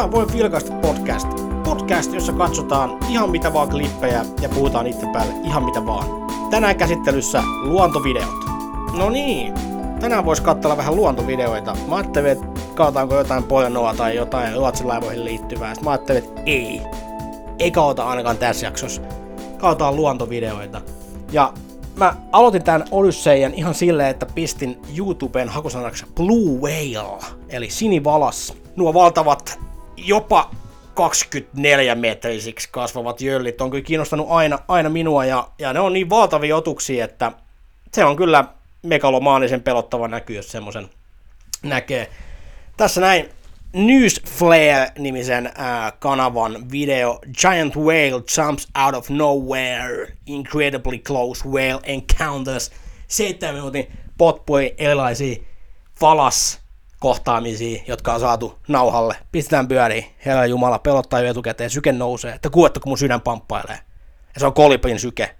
On Voi Vilkaista podcast. Podcast, jossa katsotaan ihan mitä vaan klippejä ja puhutaan itse päälle ihan mitä vaan. Tänään käsittelyssä luontovideot. No niin, tänään voisi katsella vähän luontovideoita. Mä ajattelin, että katsotaanko jotain pornoa tai jotain ruotsilaivoihin liittyvää. Sitten mä ajattelin, että ei. Ei kautta ainakaan tässä jaksossa. Katsotaan luontovideoita. Ja mä aloitin tämän Odysseien ihan silleen, että pistin YouTubeen hakusanaksi Blue Whale, eli sinivalas. Nuo valtavat jopa 24 metrisiksi kasvavat jöllit. On kyllä kiinnostanut aina, aina minua ja, ja ne on niin valtavia otuksia, että se on kyllä megalomaanisen pelottava näky, jos semmoisen näkee. Tässä näin News Flare-nimisen äh, kanavan video. Giant Whale Jumps Out of Nowhere. Incredibly Close Whale Encounters. 7 minuutin potpui erilaisia falas kohtaamisia, jotka on saatu nauhalle. Pistetään pyöriin. Herra Jumala pelottaa jo etukäteen. Syke nousee. Että kuuette, kun mun sydän pamppailee. Ja se on kolipin syke.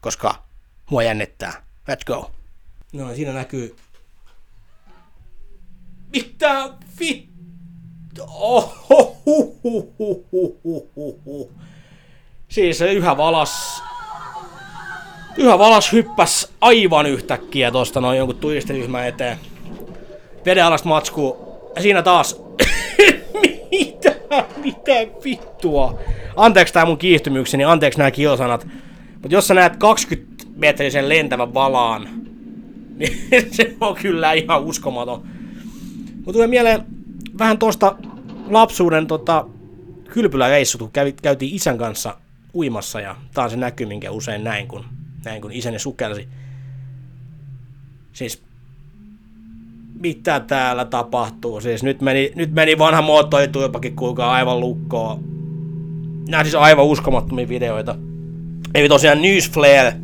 Koska mua jännittää. Let's go. No siinä näkyy... Mitä vit... Oho, hu, hu, hu, hu, hu, hu, hu. Siis se yhä valas... Yhä valas hyppäs aivan yhtäkkiä tosta noin jonkun turistiryhmän eteen veden alasta matskuu. Ja siinä taas... mitä? Mitä vittua? Anteeksi tää mun kiihtymykseni, anteeksi nämä kilsanat. Mutta jos sä näet 20 metrisen lentävän valaan, niin se on kyllä ihan uskomaton. Mutta tulee mieleen vähän tosta lapsuuden tota, kylpyläreissu, kun kävi, käytiin isän kanssa uimassa ja tää on se näky, minkä usein näin, kun, näin kun isäni sukelsi. Siis mitä täällä tapahtuu. Siis nyt meni, nyt meni vanha moottorituipakin kuulkaa aivan lukkoon. Nämä siis aivan uskomattomia videoita. Eli tosiaan Newsflare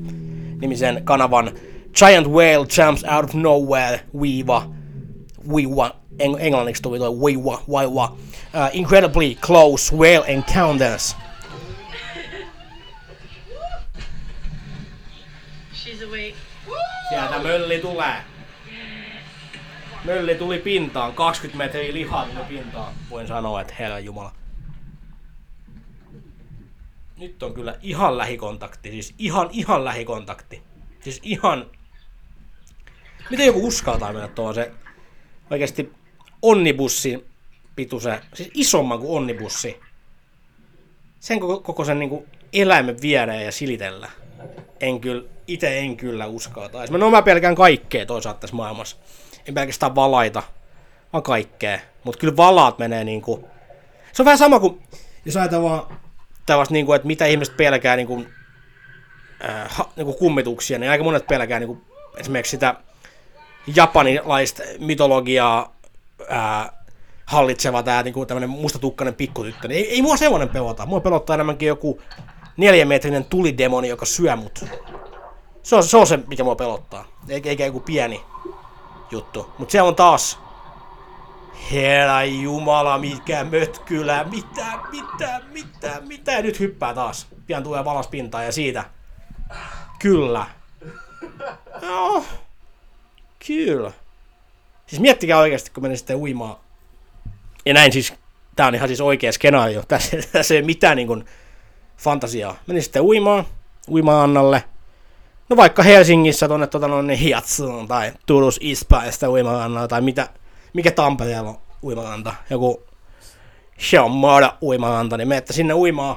nimisen kanavan Giant Whale Jumps Out of Nowhere Viiva Viiva Eng- englanniksi tuli toi Viiva Viiva uh, Incredibly Close Whale Encounters She's awake. Sieltä mölli tulee. Mölli tuli pintaan, 20 metriä lihaa tuli pintaan. Voin sanoa, että herra jumala. Nyt on kyllä ihan lähikontakti, siis ihan ihan lähikontakti. Siis ihan... Miten joku uskaltaa mennä tuohon se oikeasti onnibussi pituisen, siis isomman kuin onnibussi. Sen koko, koko sen niinku eläimen viereen ja silitellä. En kyllä, itse en kyllä uskaltaisi. No mä pelkään kaikkea toisaalta tässä maailmassa ei pelkästään valaita, vaan kaikkea. Mutta kyllä valaat menee niinku... Se on vähän sama kuin, jos ajatellaan tällaista, niinku, että mitä ihmiset pelkää niinku, äh, ha, niinku kummituksia, niin aika monet pelkää niinku, esimerkiksi sitä japanilaista mytologiaa äh, hallitseva tämä niinku, tämmöinen mustatukkainen pikkutyttö. Niin ei, ei mua semmoinen pelota. Mua pelottaa enemmänkin joku neljämetrinen tulidemoni, joka syö mut. Se on, se on se, mikä mua pelottaa. Eikä, eikä joku pieni juttu. Mutta se on taas... Herra Jumala, mikä mötkylä, mitä, mitä, mitä, mitä, ja nyt hyppää taas. Pian tulee valas pintaan ja siitä. Kyllä. Joo. Kyllä. Siis miettikää oikeasti, kun menen sitten uimaan. Ja näin siis, tää on ihan siis oikea skenaario. Tässä, tässä ei mitään niin kuin fantasiaa. Menin sitten uimaan, uimaan Annalle. No vaikka Helsingissä tuonne tota, no, niin Hiatsuun tai Turus Ispäistä uimarannalla tai mitä, mikä Tampereella on uimaranta, joku Shamada uimaranta, niin menette sinne uimaan.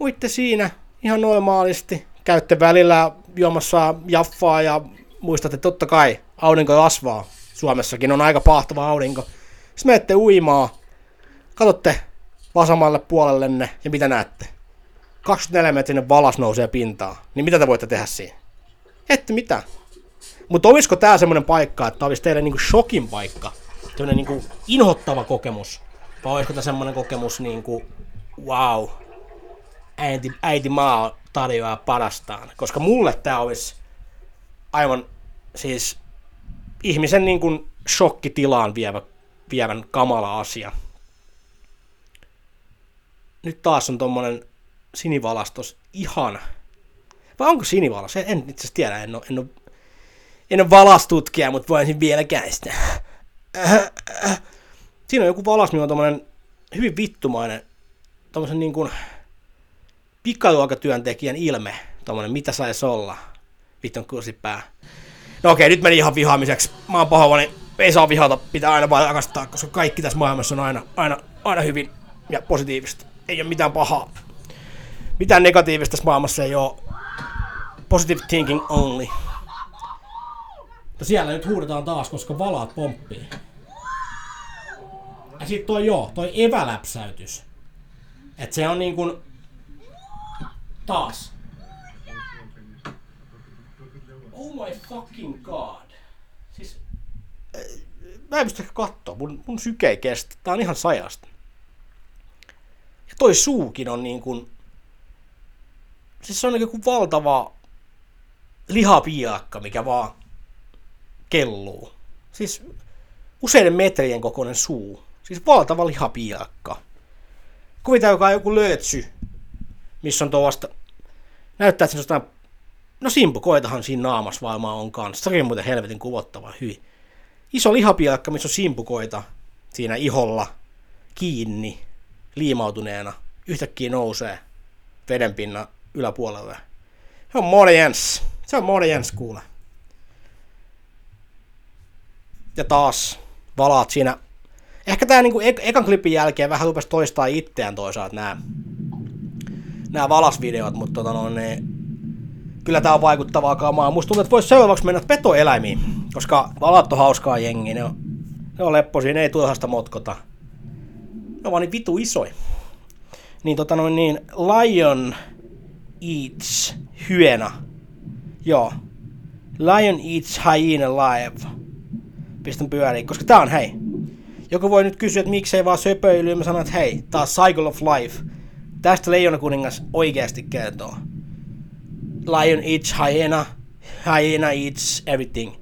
Uitte siinä ihan normaalisti, käytte välillä juomassa jaffaa ja muistatte totta kai aurinko rasvaa. Suomessakin on aika pahtava aurinko. Sitten menette uimaan, katsotte vasemmalle puolellenne ja mitä näette? 24 metrinen valas nousee pintaan, niin mitä te voitte tehdä siinä? Ette mitään. Mutta olisiko tää semmonen paikka, että olisi teille niinku shokin paikka? Tämmönen niinku inhottava kokemus? Vai olisiko tämä semmonen kokemus niinku, wow, äiti, äiti maa tarjoaa parastaan? Koska mulle tää olisi aivan siis ihmisen niinku shokkitilaan vievä, vievän kamala asia. Nyt taas on tommonen sinivalastos ihan vai onko sinivalas? En, en itse asiassa tiedä, en ole, en ole, en ole valastutkija, mutta voisin vielä käistä. Siinä on joku valas, millä on tommonen hyvin vittumainen tommosen niin kuin pikaluokatyöntekijän ilme, tommonen mitä saisi olla, vittun kusipää. No okei, nyt meni ihan vihaamiseksi. Mä oon pahoillani, ei saa vihata, pitää aina vaan rakastaa, koska kaikki tässä maailmassa on aina, aina, aina hyvin ja positiivista. Ei ole mitään pahaa. Mitään negatiivista tässä maailmassa ei ole. Positive thinking only. Mutta siellä nyt huudetaan taas, koska valaat pomppii. Ja sit toi joo, toi eväläpsäytys. Et se on niin kuin taas. Oh my fucking god. Siis mä en pysty katsoa, mun, mun syke ei kestä. Tää on ihan sajasta. Ja toi suukin on niin kuin, siis se on niin kuin valtava lihapiakka, mikä vaan kelluu. Siis useiden metrien kokoinen suu. Siis valtava joka on joku löytsy, missä on tuosta, näyttää, että siinä on no simpukoitahan siinä naamassa varmaan on kanssa. Se on muuten helvetin kuvottava hyvin. Iso lihapiakka, missä on simpukoita siinä iholla kiinni, liimautuneena. Yhtäkkiä nousee vedenpinnan yläpuolelle. Se on Mode Jens. Se on Mode Jens kuule. Ja taas valaat siinä. Ehkä tää niinku ek- ekan klipin jälkeen vähän rupesi toistaa itseään toisaalta nämä nämä valasvideot, mutta tota no, ne, kyllä tää on vaikuttavaa kamaa. Musta tuntuu, että voisi seuraavaksi mennä petoeläimiin, koska valat on hauskaa jengi, ne on, ne on lepposia, ne ei turhasta motkota. Ne on vaan niin vitu isoi. Niin tota noin niin, Lion Eats hyena. Joo. Lion Eats Hyena Live. Pistän pyöriin, koska tää on hei. Joku voi nyt kysyä, että miksei vaan söpöily, mä sanon, että hei, tää on Cycle of Life Tästä Leijona kuningas oikeasti kertoo. Lion eats hyena, hyena eats everything.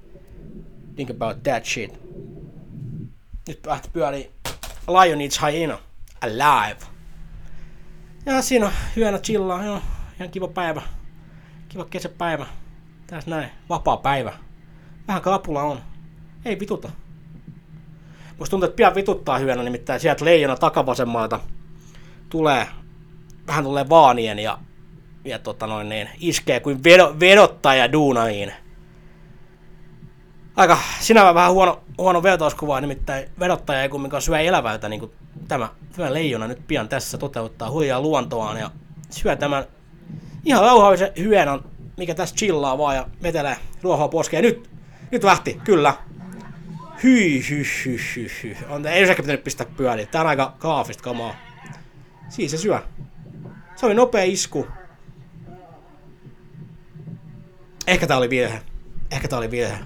Think about that shit. Nyt lähti pyörii Lion eats hyena, alive. Ja siinä on hyönä chillaa, joo, ihan kiva päivä. Kiva kesäpäivä. Tässä näin, vapaa päivä. Vähän kapula on. Ei vituta. Musta tuntuu, että pian vituttaa hyönä, nimittäin sieltä leijona takavasemmalta tulee vähän tulee vaanien ja, ja tota noin, niin, iskee kuin vedo, vedottaja duunaiin. Aika sinä vähän huono, huono vertauskuva, nimittäin vedottaja ei kumminkaan syö eläväytä, niin kuin tämä, tämä leijona nyt pian tässä toteuttaa huijaa luontoaan ja syö tämän ihan rauhallisen hyenan, mikä tässä chillaa vaan ja vetelee ruohoa poskeen. Nyt, nyt lähti, kyllä. Hyi, hy, hy, hy, hy. On, ei olisi ehkä pitänyt pistää pyöriin. Tää on aika kaafista kamaa. Siis se syö. Se oli nopea isku. Ehkä tää oli virhe. Ehkä tää oli virhe.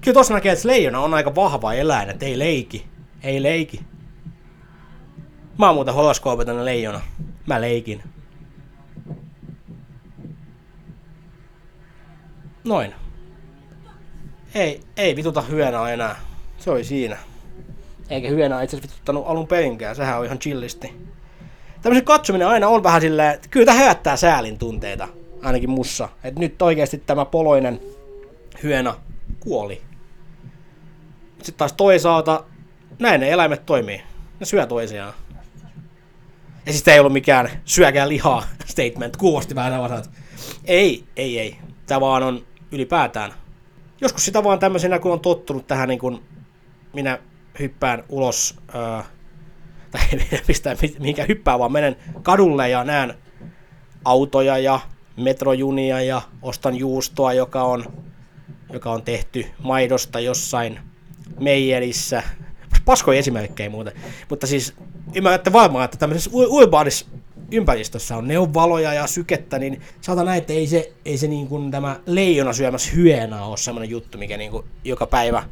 Kyllä tossa näkee, että leijona on aika vahva eläin, että ei leiki. Ei leiki. Mä oon muuten horoskoopitainen leijona. Mä leikin. Noin. Ei, ei vituta hyönä enää. Se oli siinä. Eikä hyönä itse asiassa vituttanut alun perinkään, sehän on ihan chillisti tämmöisen katsominen aina on vähän silleen, että kyllä tämä herättää säälin tunteita, ainakin mussa. Että nyt oikeasti tämä poloinen hyena kuoli. Sitten taas toisaalta näin ne eläimet toimii. Ne syö toisiaan. Ja siis ei ollut mikään syökää lihaa statement. Kuulosti vähän että ei, ei, ei. Tämä vaan on ylipäätään. Joskus sitä vaan tämmöisenä, kun on tottunut tähän, niin kun minä hyppään ulos öö, tai ei pistää mihinkään hyppää, vaan menen kadulle ja näen autoja ja metrojunia ja ostan juustoa, joka on, joka on tehty maidosta jossain meijerissä. Paskoja esimerkkejä muuten. Mutta siis ymmärrätte varmaan, että tämmöisessä urbaanissa ympäristössä on neuvaloja ja sykettä, niin saata näin, että ei se, ei se niin kuin tämä leijona syömässä hyena ole semmoinen juttu, mikä niin kuin joka päivä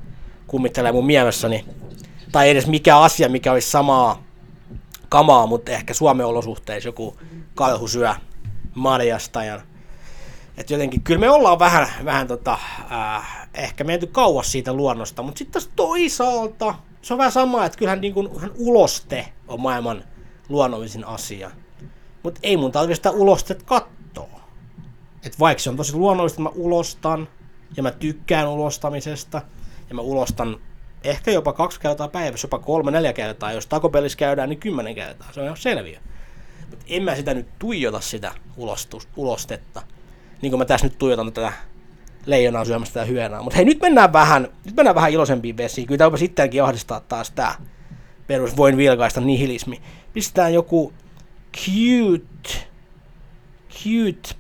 kummittelee mun mielessäni. Tai edes mikä asia, mikä olisi samaa kamaa, mutta ehkä Suomen olosuhteissa joku kalhu syö marjasta. Ja, et jotenkin, kyllä me ollaan vähän, vähän tota, äh, ehkä menty kauas siitä luonnosta, mutta sitten taas toisaalta se on vähän sama, että kyllähän niin kuin, uloste on maailman luonnollisin asia. Mutta ei mun tarvitse sitä ulostet katsoa. Et vaikka se on tosi luonnollista, mä ulostan ja mä tykkään ulostamisesta ja mä ulostan ehkä jopa kaksi kertaa päivässä, jopa kolme, neljä kertaa. Jos takopelissä käydään, niin kymmenen kertaa. Se on ihan selviö. Mutta en mä sitä nyt tuijota sitä ulostus, ulostetta. Niin kuin mä tässä nyt tuijotan tätä leijonaa syömästä tätä hyönää. Mutta hei, nyt mennään vähän, nyt mennään vähän iloisempiin vesiin. Kyllä tämä sittenkin ahdistaa taas tää perus voin vilkaista nihilismi. Pistetään joku cute, cute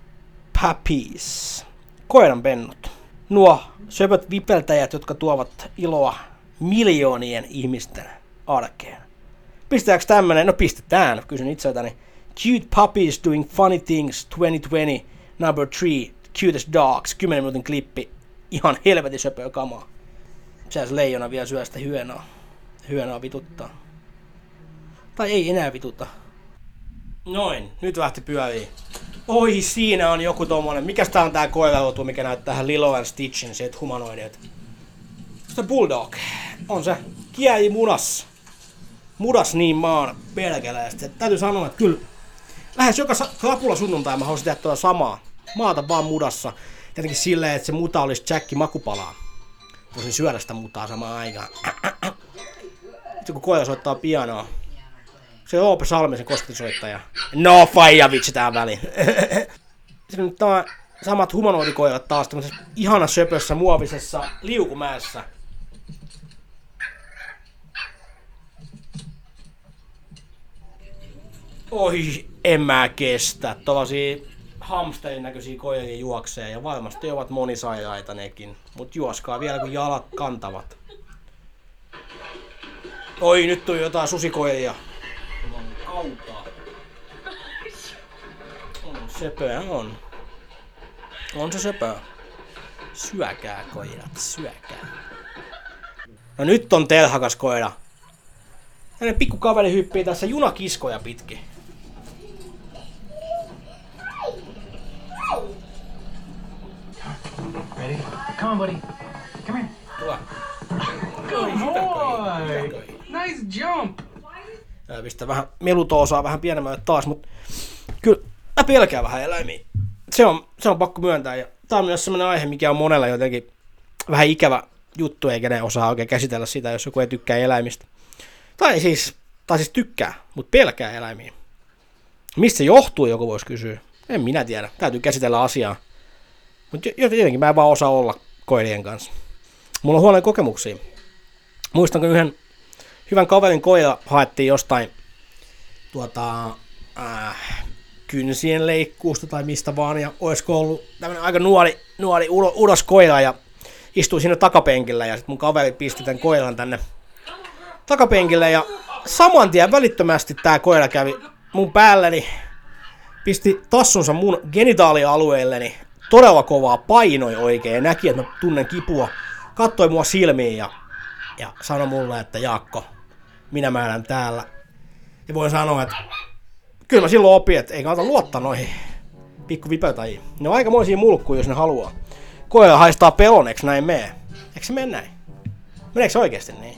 puppies. Koiran pennut. Nuo söpöt vipeltäjät, jotka tuovat iloa miljoonien ihmisten arkeen. Pistetäänkö tämmönen? No pistetään, kysyn itseltäni. Cute puppies doing funny things 2020 number 3 cutest dogs 10 minuutin klippi. Ihan helvetin söpöä kamaa. Se leijona vielä syö sitä hyönaa. Hyönaa vituttaa. Tai ei enää vituta. Noin, nyt lähti pyörii. Oi, siinä on joku tommonen. Mikäs tää on tää koirarotu, mikä näyttää tähän Lilo and Stitchin, se humanoidet. Se Bulldog. On se kieli mudas. Mudas niin maan pelkäläistä. Täytyy sanoa, että kyllä lähes joka krapula sunnuntai mä haluaisin tehdä tuota samaa. Maata vaan mudassa. Tietenkin silleen, että se muta olisi Jacki makupalaa. Voisin syödä sitä mutaa samaan aikaan. Sitten kun koira soittaa pianoa, se Roope Salmisen kosketusoittaja. No faija vitsi tää väliin. Sitten tää samat humanoidikoirat taas tämmöisessä ihana söpössä muovisessa liukumäessä. Oi, en mä kestä. Tuollaisia hamsterin näköisiä koiria juoksee ja varmasti ovat monisairaita nekin. Mut juoskaa vielä kun jalat kantavat. Oi, nyt tuli jotain susikoiria söpöä, on. On se söpöä. Syökää koirat, syökää. No nyt on telhakas koira. Hänen pikku kaveri hyppii tässä junakiskoja pitkin. Ready? Come on, buddy. Come here. Tule. Good boy. Nice jump. Ää, Pistää vähän melutoosaa vähän pienemmälle taas, mutta pelkään vähän eläimiä. Se on, se on pakko myöntää. Ja tää on myös sellainen aihe, mikä on monella jotenkin vähän ikävä juttu, eikä ne osaa oikein käsitellä sitä, jos joku ei tykkää eläimistä. Tai siis, tai siis tykkää, mutta pelkää eläimiä. Mistä se johtuu, joku voisi kysyä. En minä tiedä. Täytyy käsitellä asiaa. Mutta jotenkin mä en vaan osaa olla koirien kanssa. Mulla on huonoja kokemuksia. Muistanko yhden hyvän kaverin koira haettiin jostain tuota, äh, kynsien leikkuusta tai mistä vaan, ja olisiko ollut tämmönen aika nuori, nuori ulos koira, ja istui siinä takapenkillä, ja sitten mun kaveri pisti tämän koiran tänne takapenkille, ja saman tien välittömästi tämä koira kävi mun päälleni, pisti tassunsa mun genitaalialueelleni, todella kovaa, painoi oikein, ja näki, että mä tunnen kipua, kattoi mua silmiin, ja, ja sanoi mulle, että Jaakko, minä määrän täällä. Ja voin sanoa, että kyllä silloin opin, että ei kannata luottaa noihin pikku vipötäjiin. Ne on aikamoisia mulkkuja, jos ne haluaa. Koira haistaa pelon, eikö näin mene? Eikö se mene näin? Meneekö se oikeasti niin?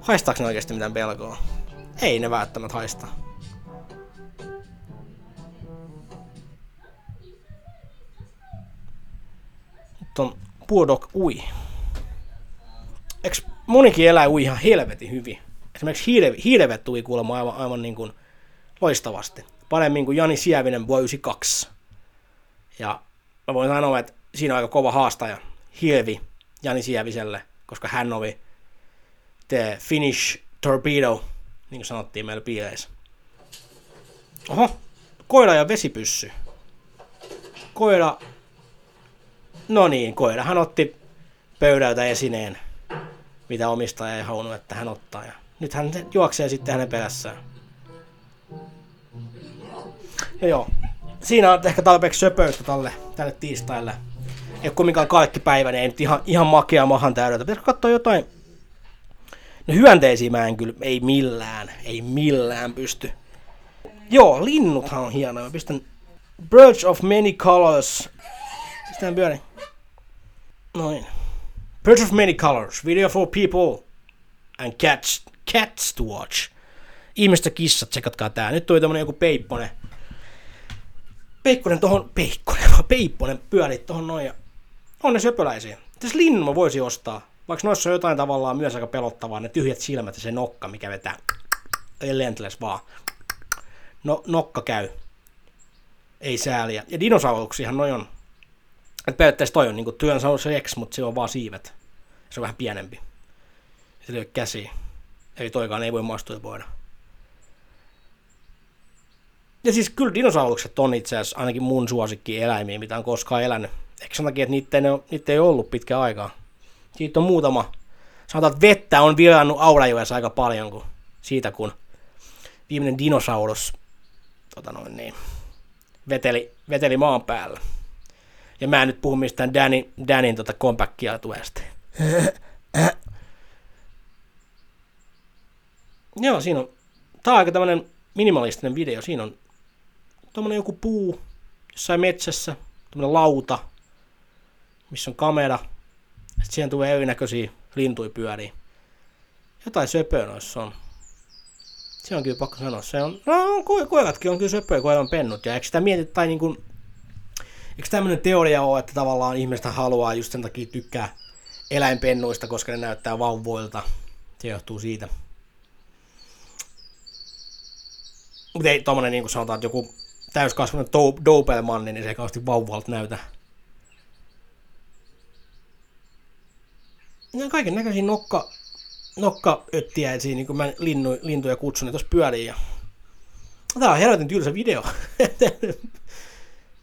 Haistaako ne oikeasti mitään pelkoa? Ei ne välttämättä haista. Nyt on Puodok ui. Eiks monikin eläin ui ihan helvetin hyvin? Esimerkiksi hiirevet ui kuulemma aivan, aivan niin kuin loistavasti. Paremmin kuin Jani Sievinen vuonna 92. Ja mä voin sanoa, että siinä on aika kova haastaja. Hilvi Jani Sieviselle, koska hän oli the Finnish Torpedo, niin kuin sanottiin meillä piileissä. Oho, koira ja vesipyssy. Koira, no niin, koira hän otti pöydältä esineen, mitä omistaja ei halunnut, että hän ottaa. Ja nyt hän juoksee sitten hänen perässään. Ja joo, siinä on ehkä tarpeeksi söpöyttä tälle, tälle tiistaille. Ei ole kumminkaan kalkkipäivä, niin ei nyt ihan, ihan makea mahan täydeltä. Pitäisikö katsoa jotain? No hyönteisiä mä en kyllä, ei millään, ei millään pysty. Joo, linnuthan on hienoja. Mä pistän Birds of Many Colors. Pistän pyörin. Noin. Birds of Many Colors. Video for people and cats, cats to watch. Ihmiset ja kissat, tsekatkaa tää. Nyt tuli tämmönen joku peipponen. Peikkonen tohon, peikkonen, peipponen pyörii tohon noin ja on ne söpöläisiä. Tässä linnun mä voisin ostaa. Vaikka noissa on jotain tavallaan myös aika pelottavaa, ne tyhjät silmät ja se nokka, mikä vetää lenteles vaan. No, nokka käy. Ei sääliä. Ja dinosauruksihan noin on. Et periaatteessa toi on niinku Tyrannosaurus Rex, mutta se on vaan siivet. Se on vähän pienempi. Sillä ei ole käsiä. Eli toikaan ei voi masturboida. Ja siis kyllä dinosaurukset on itse asiassa ainakin mun suosikki eläimiä, mitä on koskaan elänyt. Ehkä sen takia, että niitä ei, niitä ei ollut pitkä aikaa. Siitä on muutama. Sanotaan, että vettä on virannut Aurajoessa aika paljon kun, siitä, kun viimeinen dinosaurus tota noin niin, veteli, veteli maan päällä. Ja mä en nyt puhu mistään Danny, Danin tota kompakkia tuesta. Joo, siinä on, tää on aika tämmönen minimalistinen video. Siinä on tommonen joku puu jossain metsässä, tommonen lauta, missä on kamera. Sitten siihen tulee erinäköisiä lintuja pyöriä. Jotain söpöä noissa on. Se on kyllä pakko sanoa. Se on, no, ko- koiratkin on kyllä söpöä, koiran pennut. Ja eikö sitä mieti, tai niin kuin, eikö tämmöinen teoria ole, että tavallaan ihmiset haluaa just sen takia tykkää eläinpennuista, koska ne näyttää vauvoilta. Se johtuu siitä. Mutta ei tommonen niin kuin sanotaan, että joku täyskasvainen do- Dobermanni, niin se kauheasti vauvalta näytä. Ne on kaiken näköisiä nokka, nokkaöttiäisiä, niin kuin mä linnu, lintuja kutsun, ne tuossa pyörii. Ja... Tää on helvetin tylsä video.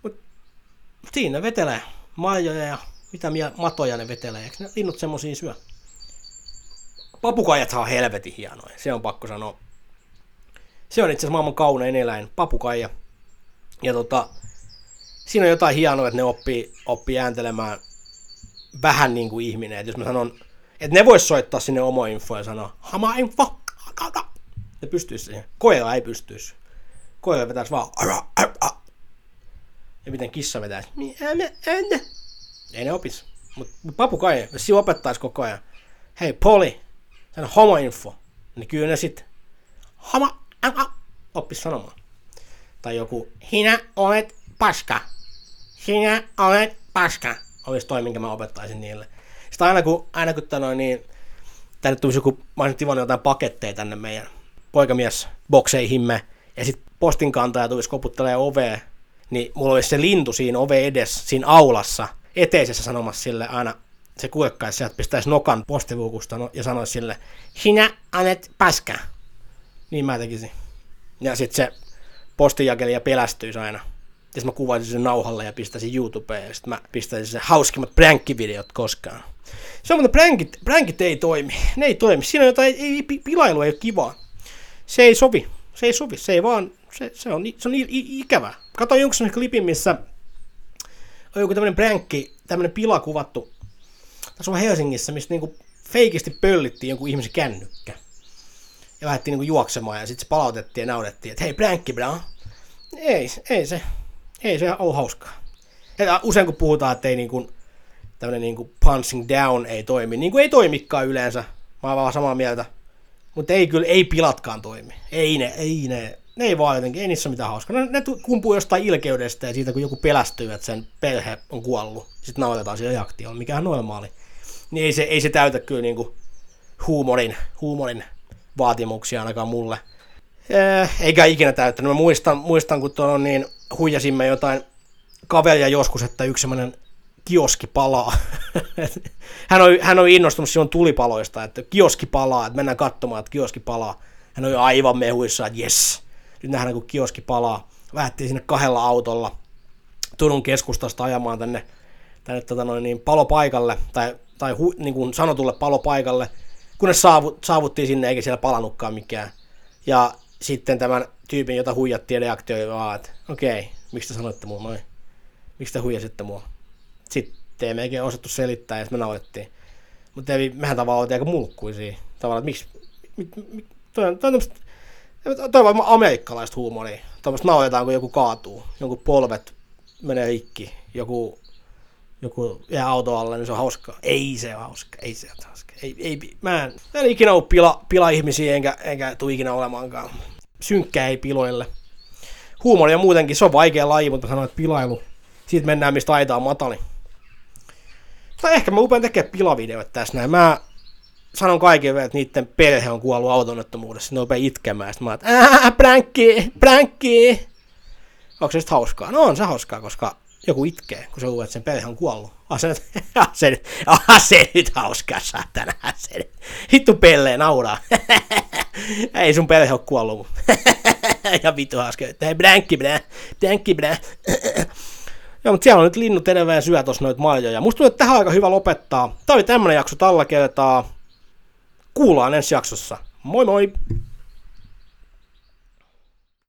Mut siinä vetelee marjoja ja mitä matoja ne vetelee. Eikö ne linnut semmosia syö? Papukaijathan on helvetin hienoja, se on pakko sanoa. Se on itse asiassa maailman kaunein eläin, papukaija. Ja tota, siinä on jotain hienoa, että ne oppii, oppii ääntelemään vähän niin kuin ihminen. Et jos mä sanon, että ne vois soittaa sinne info ja sanoa, hama info, ne pystyisi siihen. Koira ei pystyisi. Koira vetäisi vaan, ara, ara. ja miten kissa vetäisi, ei ne opis. Mutta mut papukaija, jos siinä opettaisi koko ajan, hei Poli, sano homoinfo, niin kyllä ne sit, hama, älä, oppis sanomaan. Tai joku, sinä olet paska, sinä olet paska, olisi toi, minkä mä opettaisin niille. Sitten aina kun, aina kun tänne, niin, tänne tulisi joku, mä olisin tivannut jotain paketteja tänne meidän poikamies bokseihimme, ja sitten postin kantaja tulisi koputtelemaan oveen, niin mulla olisi se lintu siinä ove edessä, siinä aulassa, eteisessä sanomassa sille aina, se kuekkaisi sieltä, pistäisi nokan postiluukusta no, ja sanoisi sille, sinä annet paska. Niin mä tekisin. Ja sitten se postinjakelija pelästyisi aina. Ja mä kuvaisin sen nauhalle ja pistäisin YouTubeen ja sitten mä pistäisin sen hauskimmat prankkivideot koskaan. Se on, mutta prankit, prankit ei toimi. Ne ei toimi. Siinä on jotain, ei, pilailu ei ole kivaa. Se ei sovi. Se ei sovi. Se ei vaan, se, se on, se on i, i, ikävä. Katoin jonkun sellaisen klipin, missä on joku tämmöinen pränkki, tämmöinen pila kuvattu. Tässä on Helsingissä, missä niinku feikisti pöllittiin jonkun ihmisen kännykkä. Ja lähdettiin niinku juoksemaan ja sitten se palautettiin ja naurettiin, että hei pränkki bra. Ei, ei se, ei se ole hauskaa. Ja usein kun puhutaan, että ei niinku, tämmöinen niinku punching down ei toimi, niin kuin ei toimikaan yleensä. Mä oon vaan samaa mieltä. Mutta ei kyllä, ei pilatkaan toimi. Ei ne, ei ne, ne ei vaan jotenkin, ei niissä mitään hauskaa. Ne, ne kumpuu jostain ilkeydestä ja siitä, kun joku pelästyy, että sen perhe on kuollut. Sitten nauretaan siellä jaktioon, mikä on normaali. Niin ei se, ei se täytä kyllä niinku huumorin, huumorin vaatimuksia ainakaan mulle. Eikä ikinä täyttänyt. Mä muistan, muistan kun tuolla niin huijasimme jotain kaveria joskus, että yksi semmoinen kioski palaa. hän, on, hän on innostunut silloin tulipaloista, että kioski palaa, että mennään katsomaan, että kioski palaa. Hän jo aivan mehuissa, että jes, nyt nähdään kun kioski palaa. Lähdettiin sinne kahdella autolla Turun keskustasta ajamaan tänne, tänne tota noin, niin palopaikalle, tai, tai hu, niin kuin sanotulle palopaikalle, kunnes saavut, saavuttiin sinne, eikä siellä palannutkaan mikään. Ja sitten tämän tyypin, jota huijattiin, reaktioi vaan, että okei, okay, miksi te sanoitte mulle noin? Miksi te huijasitte mua? Sitten ei meikin osattu selittää, ja me naurettiin. Mutta mehän tavallaan oltiin aika mulkkuisia. Tavallaan, että miksi, mi, mi, toi on, toi on toi on varmaan amerikkalaista huumoria. Tuommoista nauretaan, kun joku kaatuu, jonkun polvet menee rikki, joku, joku jää auto alle, niin se on hauskaa. Ei se ole hauska, ei se ole hauska. Ei, ei, mä, en, mä en ikinä ole pila, pila ihmisiä, enkä, enkä tule ikinä olemaankaan. Synkkää ei piloille. Huumori on muutenkin, se on vaikea laji, mutta sanoin, että pilailu. Siitä mennään, mistä aita on matali. Tai ehkä mä upean tekemään pilavideoita tässä näin. Mä sanon kaikille, että niiden perhe on kuollut autonottomuudessa. Ne rupeaa itkemään. Sitten mä oon, että pränkki, pränkki. Onko se sitten hauskaa? No on se hauskaa, koska joku itkee, kun se luulee, että sen perhe on kuollut. Se, se, ah, se nyt hauskaa, saatana. Se, hittu pelleen nauraa. Ei sun perhe ole kuollut. ja vittu hauska. Hei, bränkki, brä, bränkki, brä. Joo, mutta siellä on nyt linnut edelleen syö tuossa noita maljoja. Musta tuntuu, että tähän aika hyvä lopettaa. Tämä oli tämmönen jakso tällä kertaa. Kuullaan ensi jaksossa. Moi moi!